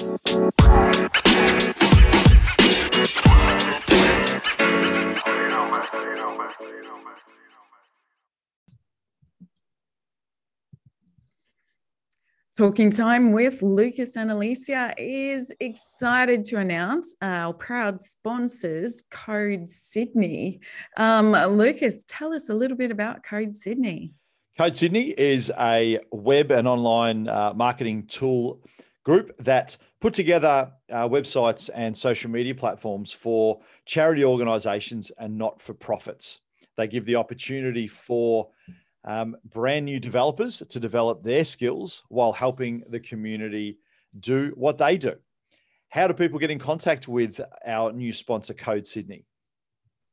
Talking Time with Lucas and Alicia is excited to announce our proud sponsors, Code Sydney. Um, Lucas, tell us a little bit about Code Sydney. Code Sydney is a web and online uh, marketing tool group that put together uh, websites and social media platforms for charity organizations and not for profits. They give the opportunity for um, brand new developers to develop their skills while helping the community do what they do. How do people get in contact with our new sponsor, Code Sydney?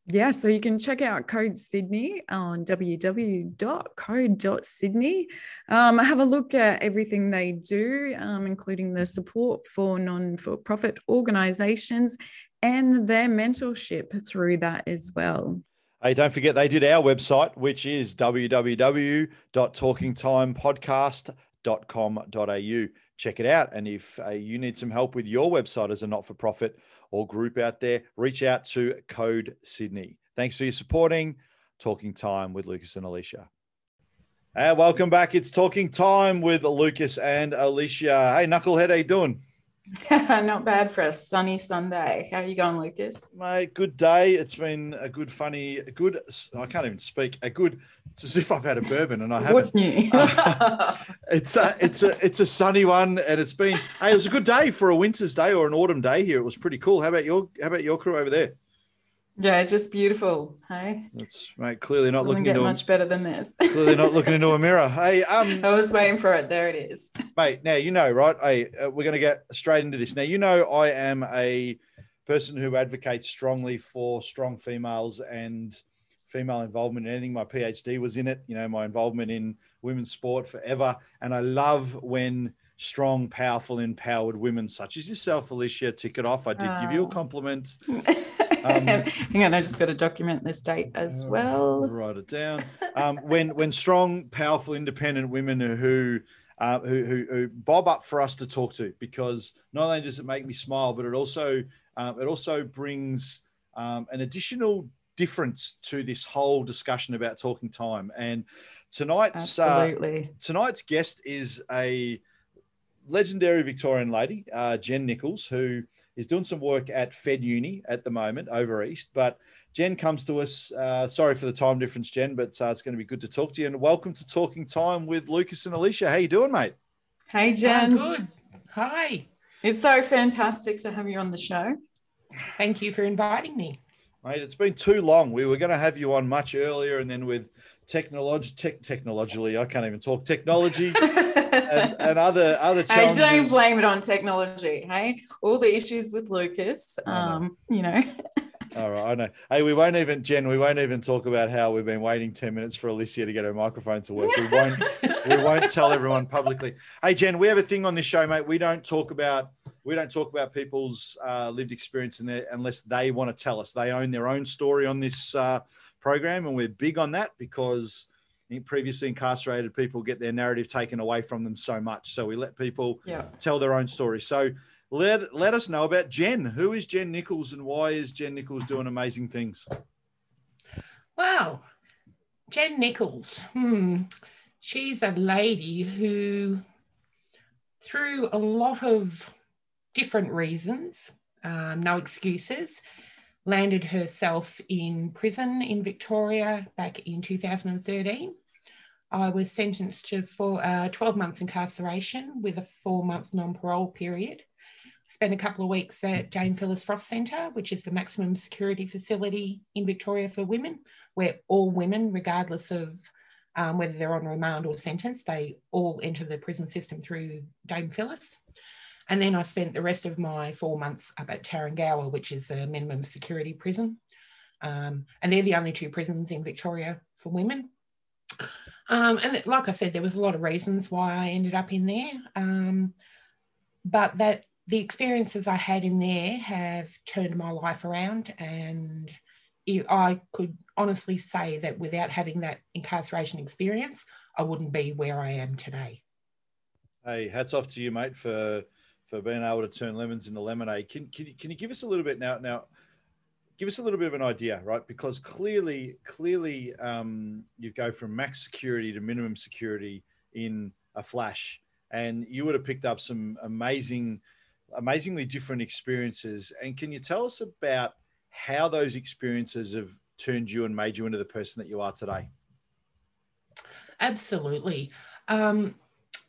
Yeah, so you can check out Code Sydney on www.code.sydney. Um, have a look at everything they do, um, including the support for non for profit organizations and their mentorship through that as well. Hey, don't forget they did our website, which is www.talkingtimepodcast.com.au. Check it out. And if uh, you need some help with your website as a not for profit or group out there, reach out to Code Sydney. Thanks for your supporting Talking Time with Lucas and Alicia. And welcome back. It's Talking Time with Lucas and Alicia. Hey, Knucklehead, how you doing? Not bad for a sunny Sunday. How are you going, Lucas? Mate, good day. It's been a good, funny, a good. I can't even speak. A good. It's as if I've had a bourbon and I haven't. What's new? uh, it's a, it's a, it's a sunny one, and it's been. Hey, it was a good day for a winter's day or an autumn day here. It was pretty cool. How about your, how about your crew over there? Yeah, just beautiful. Hey, that's mate. Clearly not Doesn't looking get into much better than this. clearly not looking into a mirror. Hey, um, I was waiting for it. There it is. mate. Now you know, right? Hey, uh, we're going to get straight into this. Now you know, I am a person who advocates strongly for strong females and female involvement in anything. My PhD was in it. You know, my involvement in women's sport forever, and I love when strong, powerful, empowered women such as yourself, Alicia, tick it off. I did give you a Oh. compliment. Hang on, I just got to document this date as Uh, well. Write it down. Um, when when strong, powerful, independent women who uh, who, who who bob up for us to talk to, because not only does it make me smile, but it also um, it also brings um, an additional difference to this whole discussion about talking time. And tonight's uh, Absolutely. tonight's guest is a legendary Victorian lady, uh, Jen Nichols, who is doing some work at Fed Uni at the moment over east. But Jen comes to us. Uh, sorry for the time difference, Jen, but uh, it's going to be good to talk to you. And welcome to Talking Time with Lucas and Alicia. How you doing, mate? hey, I'm Jen. good. Hi. It's so fantastic to have you on the show. Thank you for inviting me. Mate, it's been too long. We were going to have you on much earlier, and then with technology, tech, technologically, I can't even talk technology and, and other other Hey, challenges. don't blame it on technology. Hey, all the issues with Lucas, I know. um, you know. All right, I know. Hey, we won't even, Jen, we won't even talk about how we've been waiting 10 minutes for Alicia to get her microphone to work. We won't, we won't tell everyone publicly. Hey, Jen, we have a thing on this show, mate. We don't talk about, we don't talk about people's uh, lived experience in there unless they want to tell us. They own their own story on this uh, program, and we're big on that because I previously incarcerated people get their narrative taken away from them so much. So we let people Yeah. tell their own story. So let let us know about Jen. Who is Jen Nichols and why is Jen Nichols doing amazing things? Wow. Jen Nichols. Hmm. She's a lady who, through a lot of different reasons, um, no excuses, landed herself in prison in Victoria back in 2013. I was sentenced to for uh, 12 months incarceration with a four month non parole period. Spent a couple of weeks at Dame Phyllis Frost Centre, which is the maximum security facility in Victoria for women, where all women, regardless of um, whether they're on remand or sentenced, they all enter the prison system through Dame Phyllis. And then I spent the rest of my four months up at Tarrengower, which is a minimum security prison. Um, and they're the only two prisons in Victoria for women. Um, and like I said, there was a lot of reasons why I ended up in there. Um, but that the experiences I had in there have turned my life around. And I could honestly say that without having that incarceration experience, I wouldn't be where I am today. Hey, hats off to you, mate, for for being able to turn lemons into lemonade. Can, can, you, can you give us a little bit now? Now, give us a little bit of an idea, right? Because clearly, clearly, um, you go from max security to minimum security in a flash, and you would have picked up some amazing, amazingly different experiences. And can you tell us about how those experiences have turned you and made you into the person that you are today? Absolutely. Um,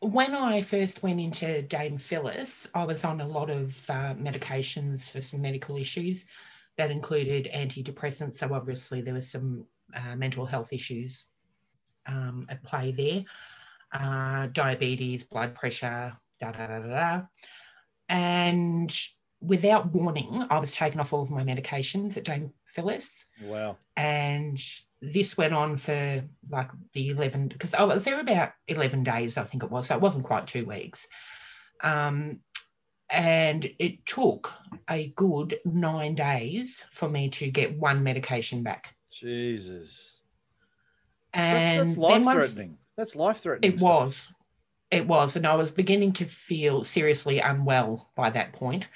when I first went into Dame Phyllis, I was on a lot of uh, medications for some medical issues that included antidepressants. So obviously there was some uh, mental health issues um, at play there, uh, diabetes, blood pressure, da da da da da. And without warning, I was taken off all of my medications at Dame Phyllis. Wow. And this went on for like the 11, because I was there about 11 days, I think it was. So it wasn't quite two weeks. Um, and it took a good nine days for me to get one medication back. Jesus. And that's, that's life threatening. That's life threatening. It stuff. was. It was. And I was beginning to feel seriously unwell by that point.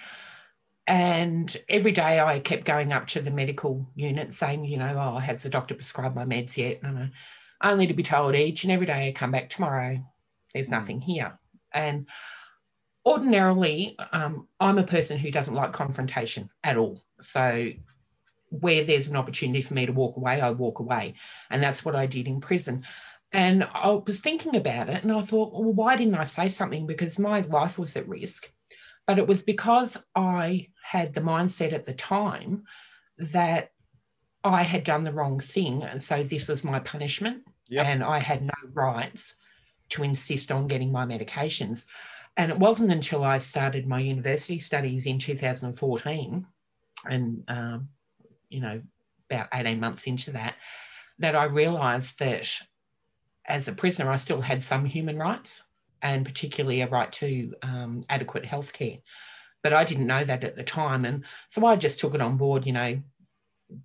And every day I kept going up to the medical unit saying, you know, oh, has the doctor prescribed my meds yet? And I only to be told each and every day I come back tomorrow, there's mm. nothing here. And ordinarily, um, I'm a person who doesn't like confrontation at all. So where there's an opportunity for me to walk away, I walk away. And that's what I did in prison. And I was thinking about it and I thought, well, why didn't I say something? Because my life was at risk. But it was because I had the mindset at the time that I had done the wrong thing. And so this was my punishment. Yep. And I had no rights to insist on getting my medications. And it wasn't until I started my university studies in 2014, and um, you know, about 18 months into that, that I realised that as a prisoner, I still had some human rights and particularly a right to um, adequate health care. But I didn't know that at the time. And so I just took it on board, you know,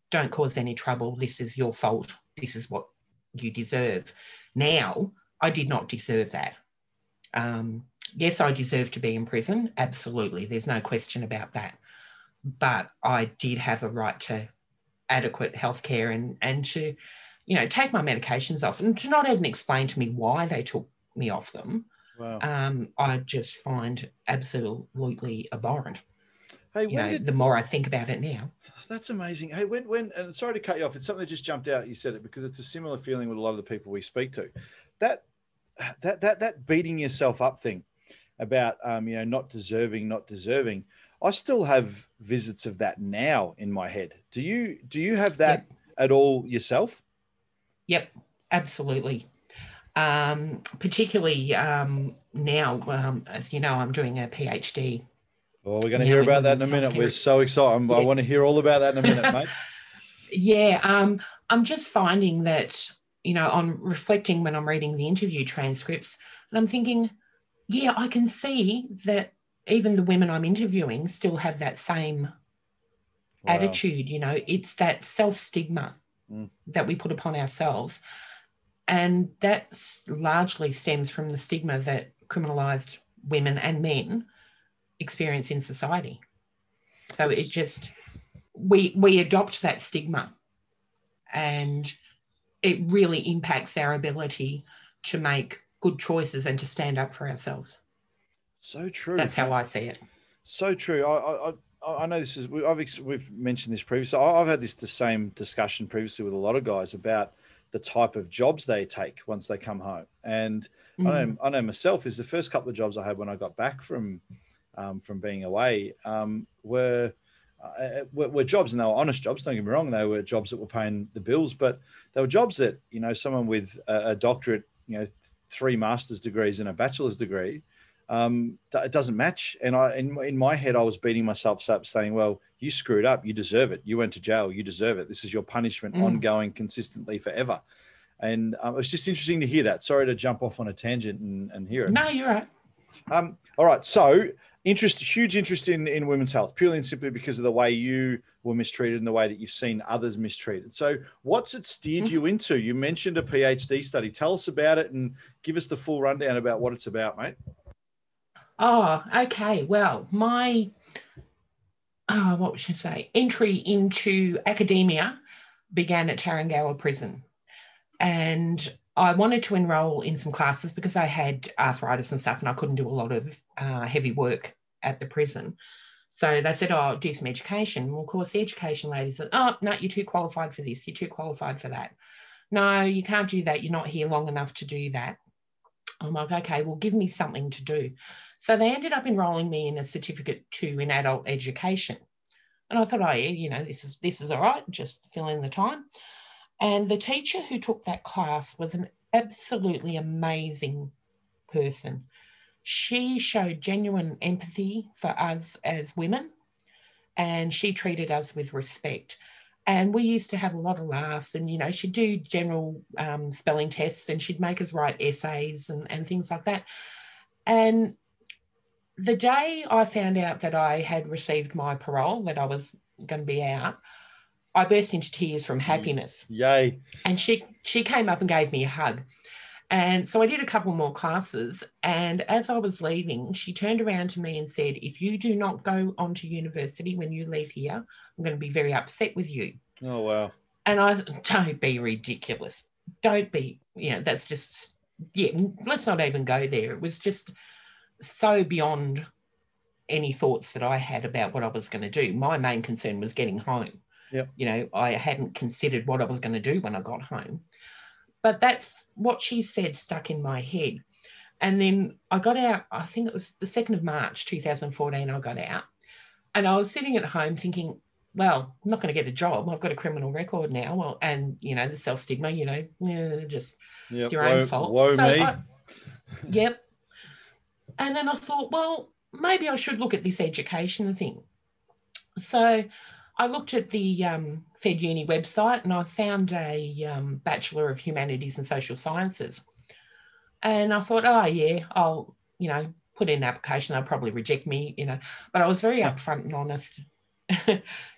don't cause any trouble. This is your fault. This is what you deserve. Now, I did not deserve that. Um, yes, I deserve to be in prison. Absolutely. There's no question about that. But I did have a right to adequate health care and, and to, you know, take my medications off and to not even explain to me why they took me off them wow. um, I just find absolutely abhorrent. Hey, you know, did... the more I think about it now. That's amazing. Hey, when when and sorry to cut you off, it's something that just jumped out. You said it because it's a similar feeling with a lot of the people we speak to. That that that that beating yourself up thing about um, you know not deserving, not deserving. I still have visits of that now in my head. Do you do you have that yep. at all yourself? Yep, absolutely um, particularly um, now, um, as you know, I'm doing a PhD. Well, we're going to hear about that in a minute. We're so excited. Yeah. I want to hear all about that in a minute, mate. yeah, um, I'm just finding that, you know, on reflecting when I'm reading the interview transcripts, and I'm thinking, yeah, I can see that even the women I'm interviewing still have that same wow. attitude. You know, it's that self stigma mm. that we put upon ourselves. And that largely stems from the stigma that criminalised women and men experience in society. So it just we we adopt that stigma and it really impacts our ability to make good choices and to stand up for ourselves. So true. That's how I see it. So true. I, I, I know this is I've we've mentioned this previously. I've had this the same discussion previously with a lot of guys about the type of jobs they take once they come home. And mm. I, know, mm. I know myself is the first couple of jobs I had when I got back from um, from being away um, were, uh, were, were jobs and they were honest jobs. Don't get me wrong, they were jobs that were paying the bills, but they were jobs that you know someone with a, a doctorate, you know, three master's degrees and a bachelor's degree um, it doesn't match. And I, in, in my head, I was beating myself up, saying, "Well, you screwed up. You deserve it. You went to jail. You deserve it. This is your punishment, mm. ongoing, consistently, forever." And um, it was just interesting to hear that. Sorry to jump off on a tangent and, and hear it. No, you're right. Um, all right. So, interest, huge interest in, in women's health, purely and simply because of the way you were mistreated and the way that you've seen others mistreated. So, what's it steered mm-hmm. you into? You mentioned a PhD study. Tell us about it and give us the full rundown about what it's about, mate. Oh, okay. Well, my uh, what should I say? Entry into academia began at Tarrengower Prison, and I wanted to enroll in some classes because I had arthritis and stuff, and I couldn't do a lot of uh, heavy work at the prison. So they said, "Oh, do some education." Well, of course, the education lady said, "Oh, no, you're too qualified for this. You're too qualified for that. No, you can't do that. You're not here long enough to do that." I'm like, "Okay, well, give me something to do." So they ended up enrolling me in a certificate two in adult education. And I thought, oh yeah, you know, this is this is all right, just fill in the time. And the teacher who took that class was an absolutely amazing person. She showed genuine empathy for us as women and she treated us with respect. And we used to have a lot of laughs, and you know, she'd do general um, spelling tests and she'd make us write essays and, and things like that. And the day I found out that I had received my parole, that I was going to be out, I burst into tears from happiness. Yay. And she she came up and gave me a hug. And so I did a couple more classes. And as I was leaving, she turned around to me and said, If you do not go on to university when you leave here, I'm going to be very upset with you. Oh, wow. And I don't be ridiculous. Don't be, you know, that's just, yeah, let's not even go there. It was just, so beyond any thoughts that I had about what I was going to do. My main concern was getting home. Yep. You know, I hadn't considered what I was going to do when I got home. But that's what she said stuck in my head. And then I got out, I think it was the 2nd of March 2014, I got out. And I was sitting at home thinking, well, I'm not going to get a job. I've got a criminal record now. Well, and, you know, the self stigma, you know, yeah, just Yep. your woe, own fault. Woe So me. I- yep. And then I thought, well, maybe I should look at this education thing. So I looked at the um, Fed Uni website and I found a um, Bachelor of Humanities and Social Sciences. And I thought, oh, yeah, I'll, you know, put in an application. They'll probably reject me, you know. But I was very upfront and honest.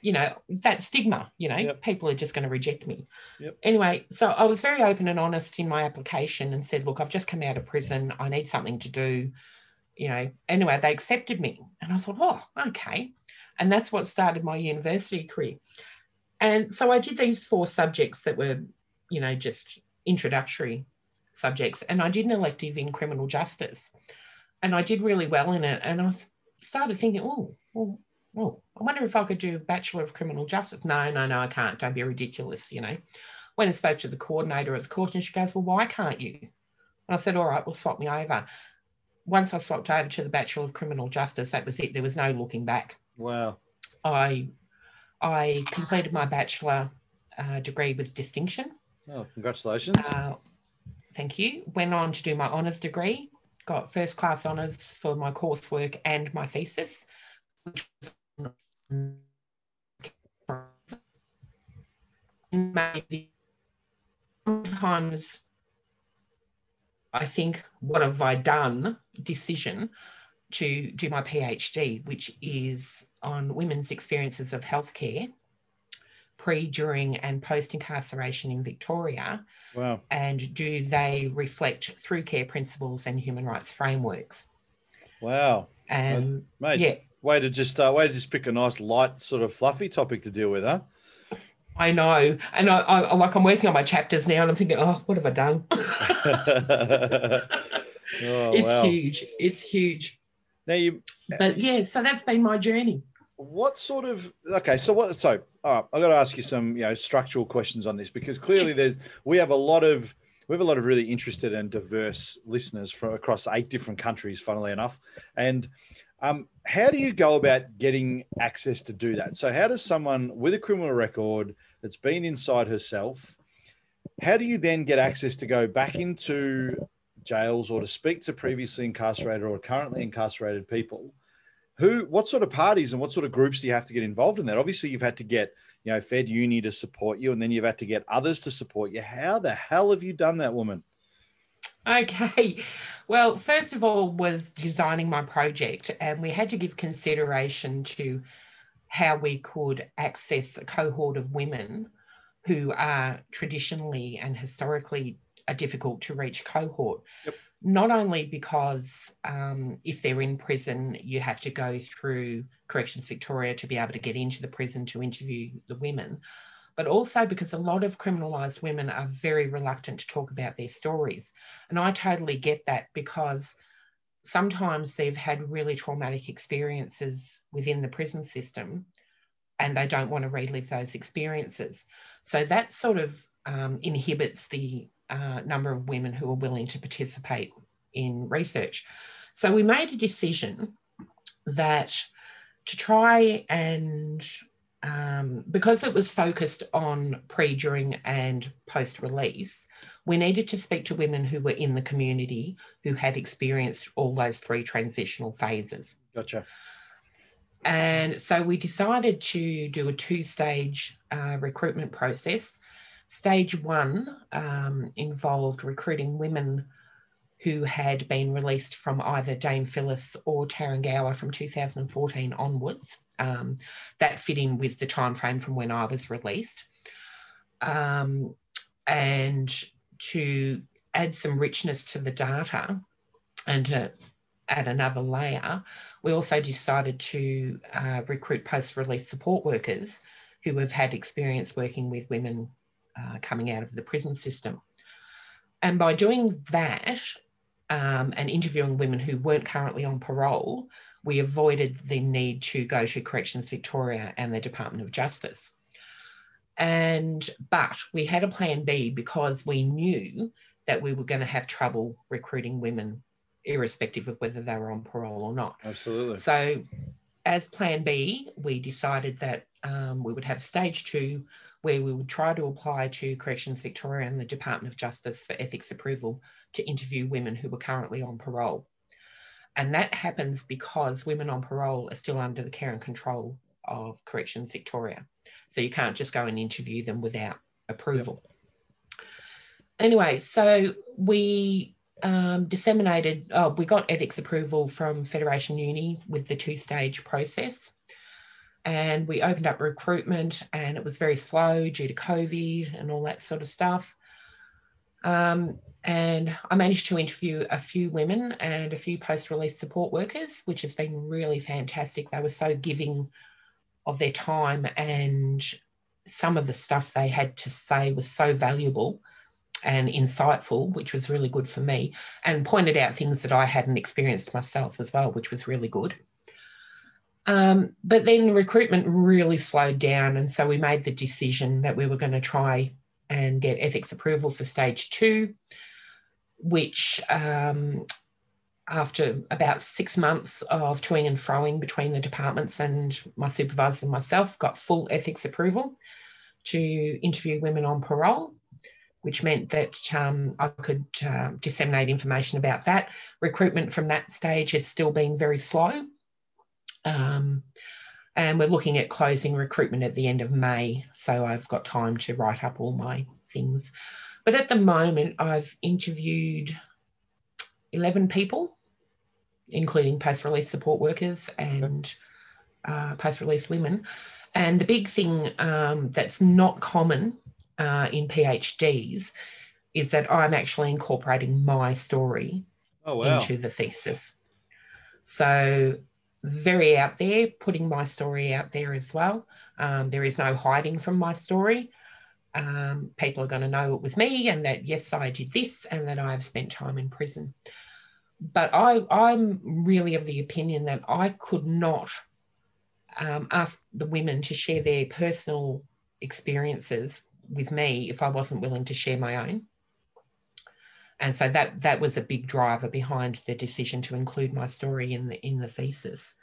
you know, that stigma, you know, Yep. people are just going to reject me. Yep. Anyway, so I was very open and honest in my application and said, look, I've just come out of prison. I need something to do. You know, anyway, they accepted me. And I thought, oh, okay. And that's what started my university career. And so I did these four subjects that were, you know, just introductory subjects. And I did an elective in criminal justice. And I did really well in it. And I started thinking, oh, well, well, I wonder if I could do a Bachelor of Criminal Justice. No, no, no, I can't. Don't be ridiculous, you know. Went and spoke to the coordinator of the course and she goes, well, why can't you? And I said, all right, well, swap me over. Once I swapped over to the Bachelor of Criminal Justice, that was it. There was no looking back. Wow. I I completed my bachelor uh, degree with distinction. Oh, congratulations. Uh, thank you. Went on to do my honours degree. Got first class honours for my coursework and my thesis, which was sometimes I think what have I done decision to do my PhD, which is on women's experiences of healthcare pre, during, and post incarceration in Victoria, wow. and do they reflect through care principles and human rights frameworks? Wow. And Mate, yeah, way to just uh, way to just pick a nice light sort of fluffy topic to deal with, huh? I know, and I, I like I'm working on my chapters now, and I'm thinking, oh, what have I done? oh, it's wow. huge. It's huge. Now you But yeah, so that's been my journey. What sort of okay so what so all right i've got to ask you some you know structural questions on this because clearly there's we have a lot of we have a lot of really interested and diverse listeners from across eight different countries funnily enough. And um, how do you go about getting access to do that? So how does someone with a criminal record that's been inside herself how do you then get access to go back into jails or to speak to previously incarcerated or currently incarcerated people who what sort of parties and what sort of groups do you have to get involved in that obviously you've had to get you know fed uni to support you and then you've had to get others to support you how the hell have you done that woman Okay. Well, first of all, was designing my project, and we had to give consideration to how we could access a cohort of women who are traditionally and historically a difficult to reach cohort. Yep. Not only because um, if they're in prison, you have to go through Corrections Victoria to be able to get into the prison to interview the women, but also because a lot of criminalised women are very reluctant to talk about their stories. And I totally get that because sometimes they've had really traumatic experiences within the prison system and they don't want to relive those experiences. So that sort of um, inhibits the uh, number of women who are willing to participate in research. So we made a decision that to try and um, because it was focused on pre, during, and post release, we needed to speak to women who were in the community who had experienced all those three transitional phases. Gotcha. And so we decided to do a two stage uh, recruitment process. Stage one um, involved recruiting women who had been released from either Dame Phyllis or Tarrengower from 2014 onwards. Um, that fit in with the time frame from when I was released. Um, and to add some richness to the data and to add another layer, we also decided to uh, recruit post-release support workers who have had experience working with women uh, coming out of the prison system. And by doing that um, and interviewing women who weren't currently on parole, we avoided the need to go to Corrections Victoria and the Department of Justice. And but we had a plan B because we knew that we were going to have trouble recruiting women irrespective of whether they were on parole or not. Absolutely. So, as plan B, we decided that um, we would have stage two, where we would try to apply to Corrections Victoria and the Department of Justice for ethics approval to interview women who were currently on parole. And that happens because women on parole are still under the care and control of Corrections Victoria. So you can't just go and interview them without approval. Yep. Anyway, so we um, disseminated, oh, we got ethics approval from Federation Uni with the two stage process. And we opened up recruitment, and it was very slow due to COVID and all that sort of stuff. Um, and I managed to interview a few women and a few post release support workers, which has been really fantastic. They were so giving of their time, and some of the stuff they had to say was so valuable and insightful, which was really good for me, and pointed out things that I hadn't experienced myself as well, which was really good. Um, but then recruitment really slowed down, and so we made the decision that we were going to try and get ethics approval for stage two, which um, after about six months of toing and froing between the departments and my supervisor and myself, got full ethics approval to interview women on parole which meant that um, I could uh, disseminate information about that. Recruitment from that stage has still been very slow. Um, and we're looking at closing recruitment at the end of May. So I've got time to write up all my things. But at the moment, I've interviewed 11 people, including post release support workers and uh, post release women. And the big thing um, that's not common uh, in PhDs is that I'm actually incorporating my story oh, wow. into the thesis. So, very out there, putting my story out there as well. Um, there is no hiding from my story. Um, people are going to know it was me and that, yes, I did this and that I've spent time in prison. But I, I'm really of the opinion that I could not um, ask the women to share their personal experiences with me if I wasn't willing to share my own. And so that that was a big driver behind the decision to include my story in the in the thesis.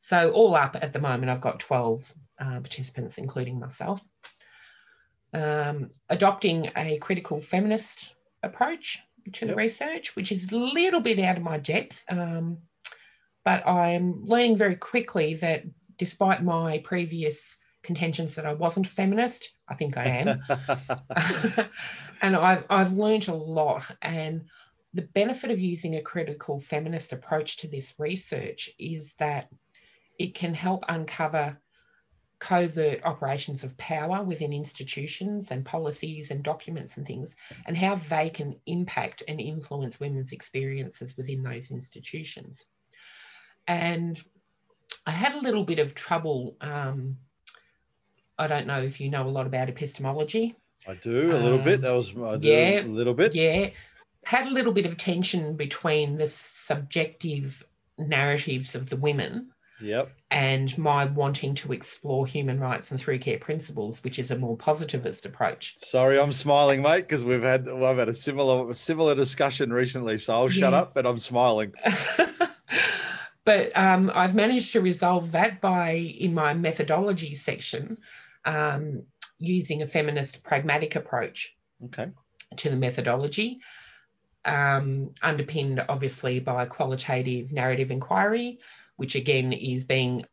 So all up at the moment, I've got 12 uh, participants, including myself. Um, adopting a critical feminist approach to yep. the research, which is a little bit out of my depth, um, but I'm learning very quickly that despite my previous contentions that I wasn't a feminist. I think I am. and I've, I've learned a lot. And the benefit of using a critical feminist approach to this research is that it can help uncover covert operations of power within institutions and policies and documents and things, and how they can impact and influence women's experiences within those institutions. And I had a little bit of trouble. Um, I don't know if you know a lot about epistemology. I do a little um, bit. That was I do yeah, a little bit. Yeah, had a little bit of tension between the subjective narratives of the women Yep. And my wanting to explore human rights and through care principles, which is a more positivist approach. Sorry, I'm smiling, mate, because we've had well, I've had a similar similar discussion recently. So I'll yes. shut up, but I'm smiling. but um, I've managed to resolve that by in my methodology section um, using a feminist pragmatic approach. Okay. To the methodology. Um, underpinned obviously by qualitative narrative inquiry, which again is being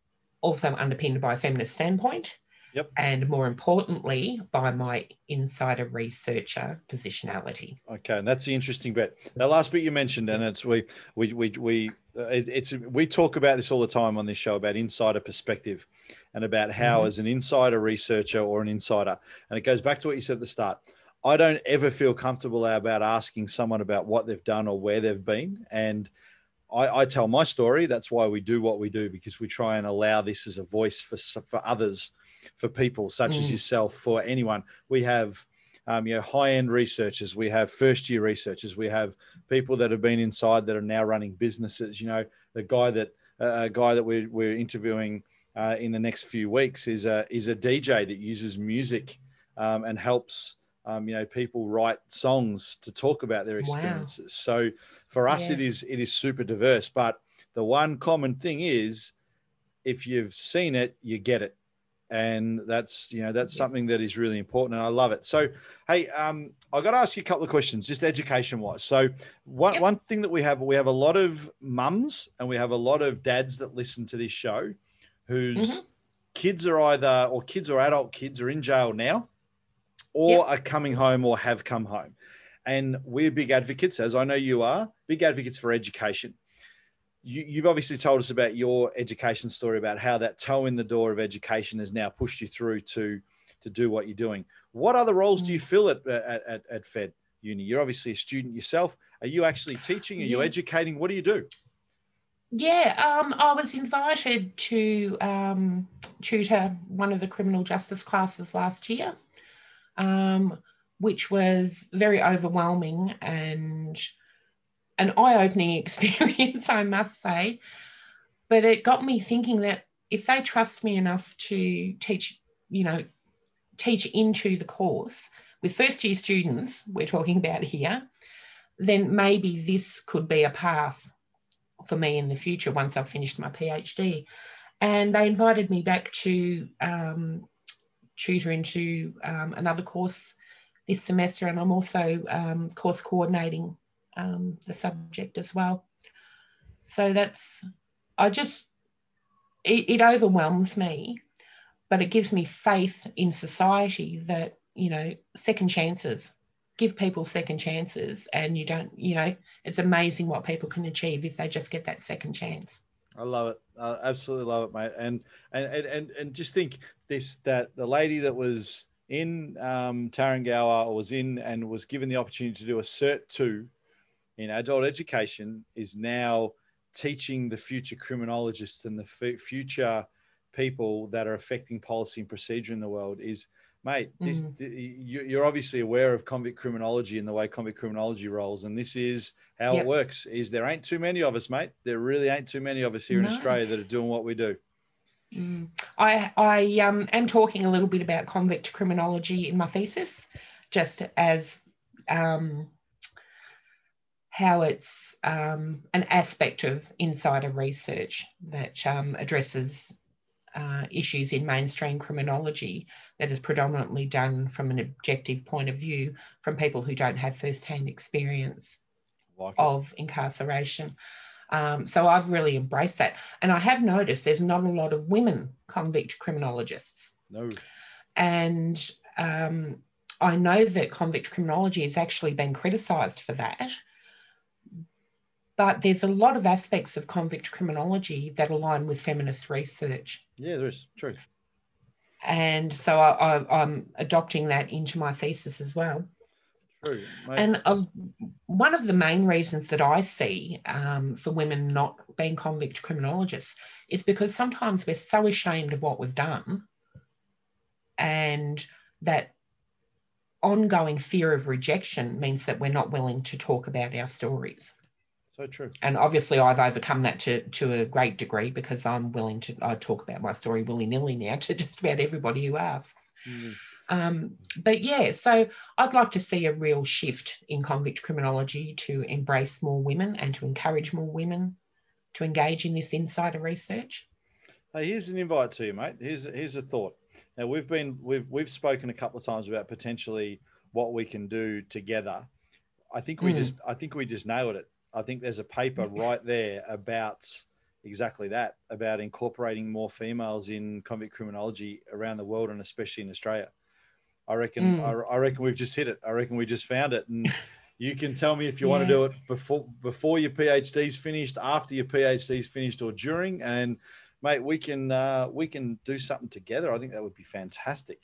also underpinned by a feminist standpoint. Yep. And more importantly, by my insider researcher positionality. Okay, and that's the interesting bit. That last bit you mentioned, and it's we we we we it, it's we talk about this all the time on this show about insider perspective, and about how mm-hmm. as an insider researcher or an insider, and it goes back to what you said at the start. I don't ever feel comfortable about asking someone about what they've done or where they've been, and I, I, tell my story. That's why we do what we do because we try and allow this as a voice for for others, for people such mm. as yourself, for anyone. We have. Um, you know, high-end researchers. We have first-year researchers. We have people that have been inside that are now running businesses. You know, the guy that uh, a guy that we're, we're interviewing uh, in the next few weeks is a is a DJ that uses music um, and helps um, you know people write songs to talk about their experiences. Wow. So for us, yeah. it is it is super diverse. But the one common thing is, if you've seen it, you get it, and that's you know that's something that is really important, and I love it. So hey, um, I got to ask you a couple of questions, just education wise. So one yep. one thing that we have we have a lot of mums and we have a lot of dads that listen to this show, whose mm-hmm. kids are either or kids or adult kids are in jail now or yep. are coming home or have come home. And we're big advocates, as I know you are, big advocates for education. You, have obviously told us about your education story about how that toe in the door of education has now pushed you through to, to do what you're doing. What other roles do you mm. fill at, at, at, at Fed Uni? You're obviously a student yourself. Are you actually teaching? Are you educating? What do you do? Yeah, um, I was invited to um, tutor one of the criminal justice classes last year um, which was very overwhelming and an eye opening experience, I must say. But it got me thinking that if they trust me enough to teach, you know, teach into the course with first year students, we're talking about here, then maybe this could be a path for me in the future once I've finished my PhD. And they invited me back to um, tutor into um, another course this semester, and I'm also um, course coordinating um, the subject as well. So that's, I just, it, it overwhelms me, but it gives me faith in society that, you know, second chances, give people second chances, and you don't, you know, it's amazing what people can achieve if they just get that second chance. I love it. I absolutely love it, mate. And and and and just think this that the lady that was in um, or was in and was given the opportunity to do a cert two in adult education is now teaching the future criminologists and the f- future people that are affecting policy and procedure in the world is mate this mm. you're obviously aware of convict criminology and the way convict criminology rolls and this is how yep. it works is there ain't too many of us mate there really ain't too many of us here no. in australia that are doing what we do mm. i i um, am talking a little bit about convict criminology in my thesis just as um, how it's um, an aspect of insider research that um, addresses uh, issues in mainstream criminology that is predominantly done from an objective point of view from people who don't have first-hand experience like of incarceration. Um, so I've really embraced that. And I have noticed there's not a lot of women convict criminologists. No. And um, I know that convict criminology has actually been criticised for that but there's a lot of aspects of convict criminology that align with feminist research. Yeah, there is. True. and so I, I, I'm adopting that into my thesis as well. True. And uh, one of the main reasons that I see um, for women not being convict criminologists is because sometimes we're so ashamed of what we've done and that ongoing fear of rejection means that we're not willing to talk about our stories. So true. And obviously, I've overcome that to, to a great degree because I'm willing to I talk about my story willy nilly now to just about everybody who asks. Mm. Um, but yeah, so I'd like to see a real shift in convict criminology to embrace more women and to encourage more women to engage in this insider research. Hey, here's an invite to you, mate. Here's here's a thought. Now we've been we've we've spoken a couple of times about potentially what we can do together. I think we Mm. just I think we just nailed it. I think there's a paper right there about exactly that about incorporating more females in convict criminology around the world and especially in Australia. I reckon Mm. I, I reckon we've just hit it. I reckon we just found it and you can tell me if you want to do it before before your PhD's finished, after your PhD's finished, or during. And mate, we can uh, we can do something together. I think that would be fantastic.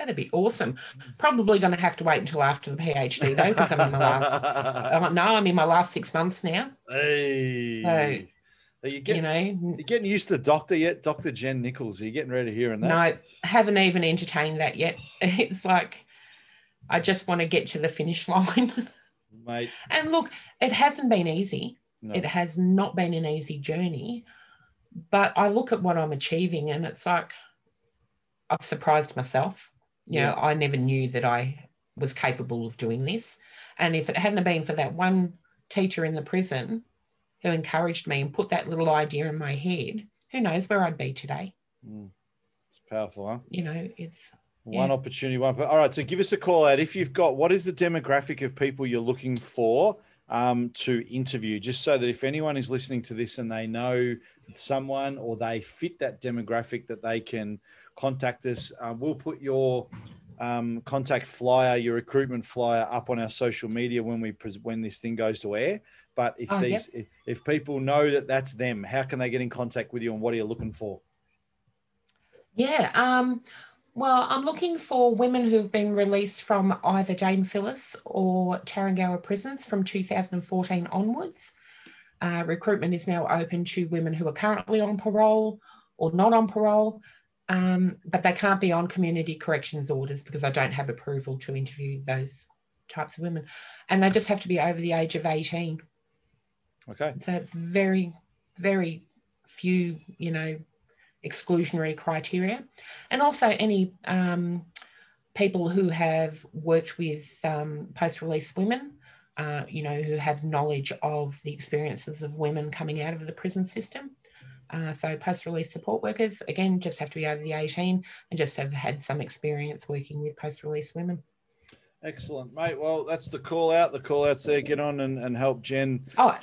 That'd be awesome. Probably going to have to wait until after the PhD though, because I'm in my last. uh, no, I'm in my last six months now. Hey, So, are you you getting know, you getting used to doctor yet? Doctor Jen Nichols. Are you getting ready to hear that? no, haven't even entertained that yet. It's like I just want to get to the finish line. mate. and look, it hasn't been easy. No. It has not been an easy journey. But I look at what I'm achieving and it's like I've surprised myself. You know, I never knew that I was capable of doing this. And if it hadn't been for that one teacher in the prison who encouraged me and put that little idea in my head, who knows where I'd be today? Mm. It's powerful, huh? You know, it's One Yeah. opportunity, one. All right. So give us a call out if you've got what is the demographic of people you're looking for um, to interview, just so that if anyone is listening to this and they know someone or they fit that demographic, that they can contact us. Uh, we'll put your um, contact flyer, your recruitment flyer, up on our social media when we pres- when this thing goes to air. But if Oh, these if, if people know that that's them, how can they get in contact with you and what are you looking for? Yeah. Um, well, I'm looking for women who've been released from either Dame Phyllis or Tarrengower prisons from 2014 onwards. Uh, recruitment is now open to women who are currently on parole or not on parole, um, but they can't be on community corrections orders because I don't have approval to interview those types of women. And they just have to be over the age of 18. Okay. So it's very, very few, you know, exclusionary criteria. And also any um, people who have worked with um, post release women, uh, you know, who have knowledge of the experiences of women coming out of the prison system. Uh, so post release support workers, again, just have to be over the 18 and just have had some experience working with post release women. Excellent, mate. Well, that's the call out. The call outs there. Get on and, and help Jen. Oh,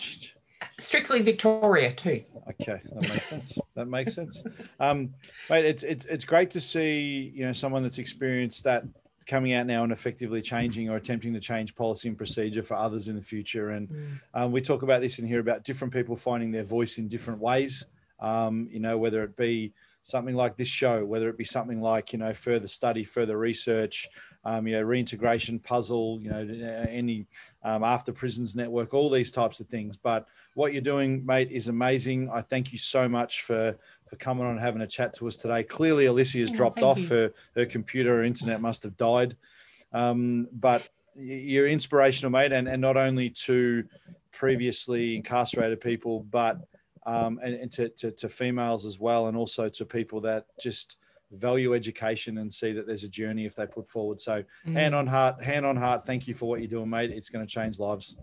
strictly Victoria too. Okay, that makes sense. That makes sense. Um, mate, it's it's it's great to see you know someone that's experienced that coming out now and effectively changing or attempting to change policy and procedure for others in the future. And Mm. um, we talk about this in here about different people finding their voice in different ways. Um, you know, whether it be something like this show, whether it be something like you know further study, further research, um, you know, reintegration puzzle, you know, any um, after prisons network, all these types of things. But what you're doing, mate, is amazing. I thank you so much for for coming on and having a chat to us today. Clearly, Alicia has Oh, dropped off. you. Her her computer, her internet must have died. Um, but you're inspirational, mate, and and not only to previously incarcerated people, but um, and, and to, to to females as well, and also to people that just value education and see that there's a journey if they put forward. So hand Mm. on heart, hand on heart. Thank you for what you're doing, mate. It's going to change lives,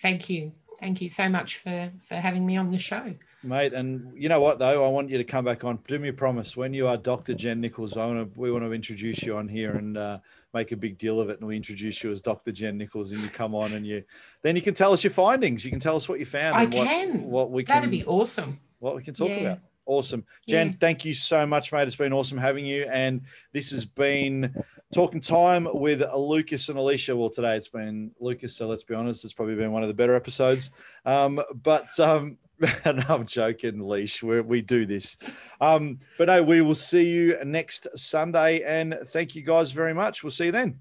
Thank you. Thank you so much for, for having me on the show. Mate. And you know what though, I want you to come back on. Do me a promise when you are Dr. Jen Nichols. I want to we want to introduce you on here and uh, make a big deal of it, and we introduce you as Dr. Jen Nichols, and you come on and you then you can tell us your findings. You can tell us what you found. I and what, can. what we can That'd be awesome. what we can talk Yeah. about. Awesome. Jen, Yeah. thank you so much, mate. It's been awesome having you. And this has been talking time with Lucas and Alicia. Well, today it's been Lucas, so let's be honest, it's probably been one of the better episodes. Um, but um, no, I'm joking, Leash. we we do this. Um, but no, we will see you next Sunday. And thank you guys very much. We'll see you then.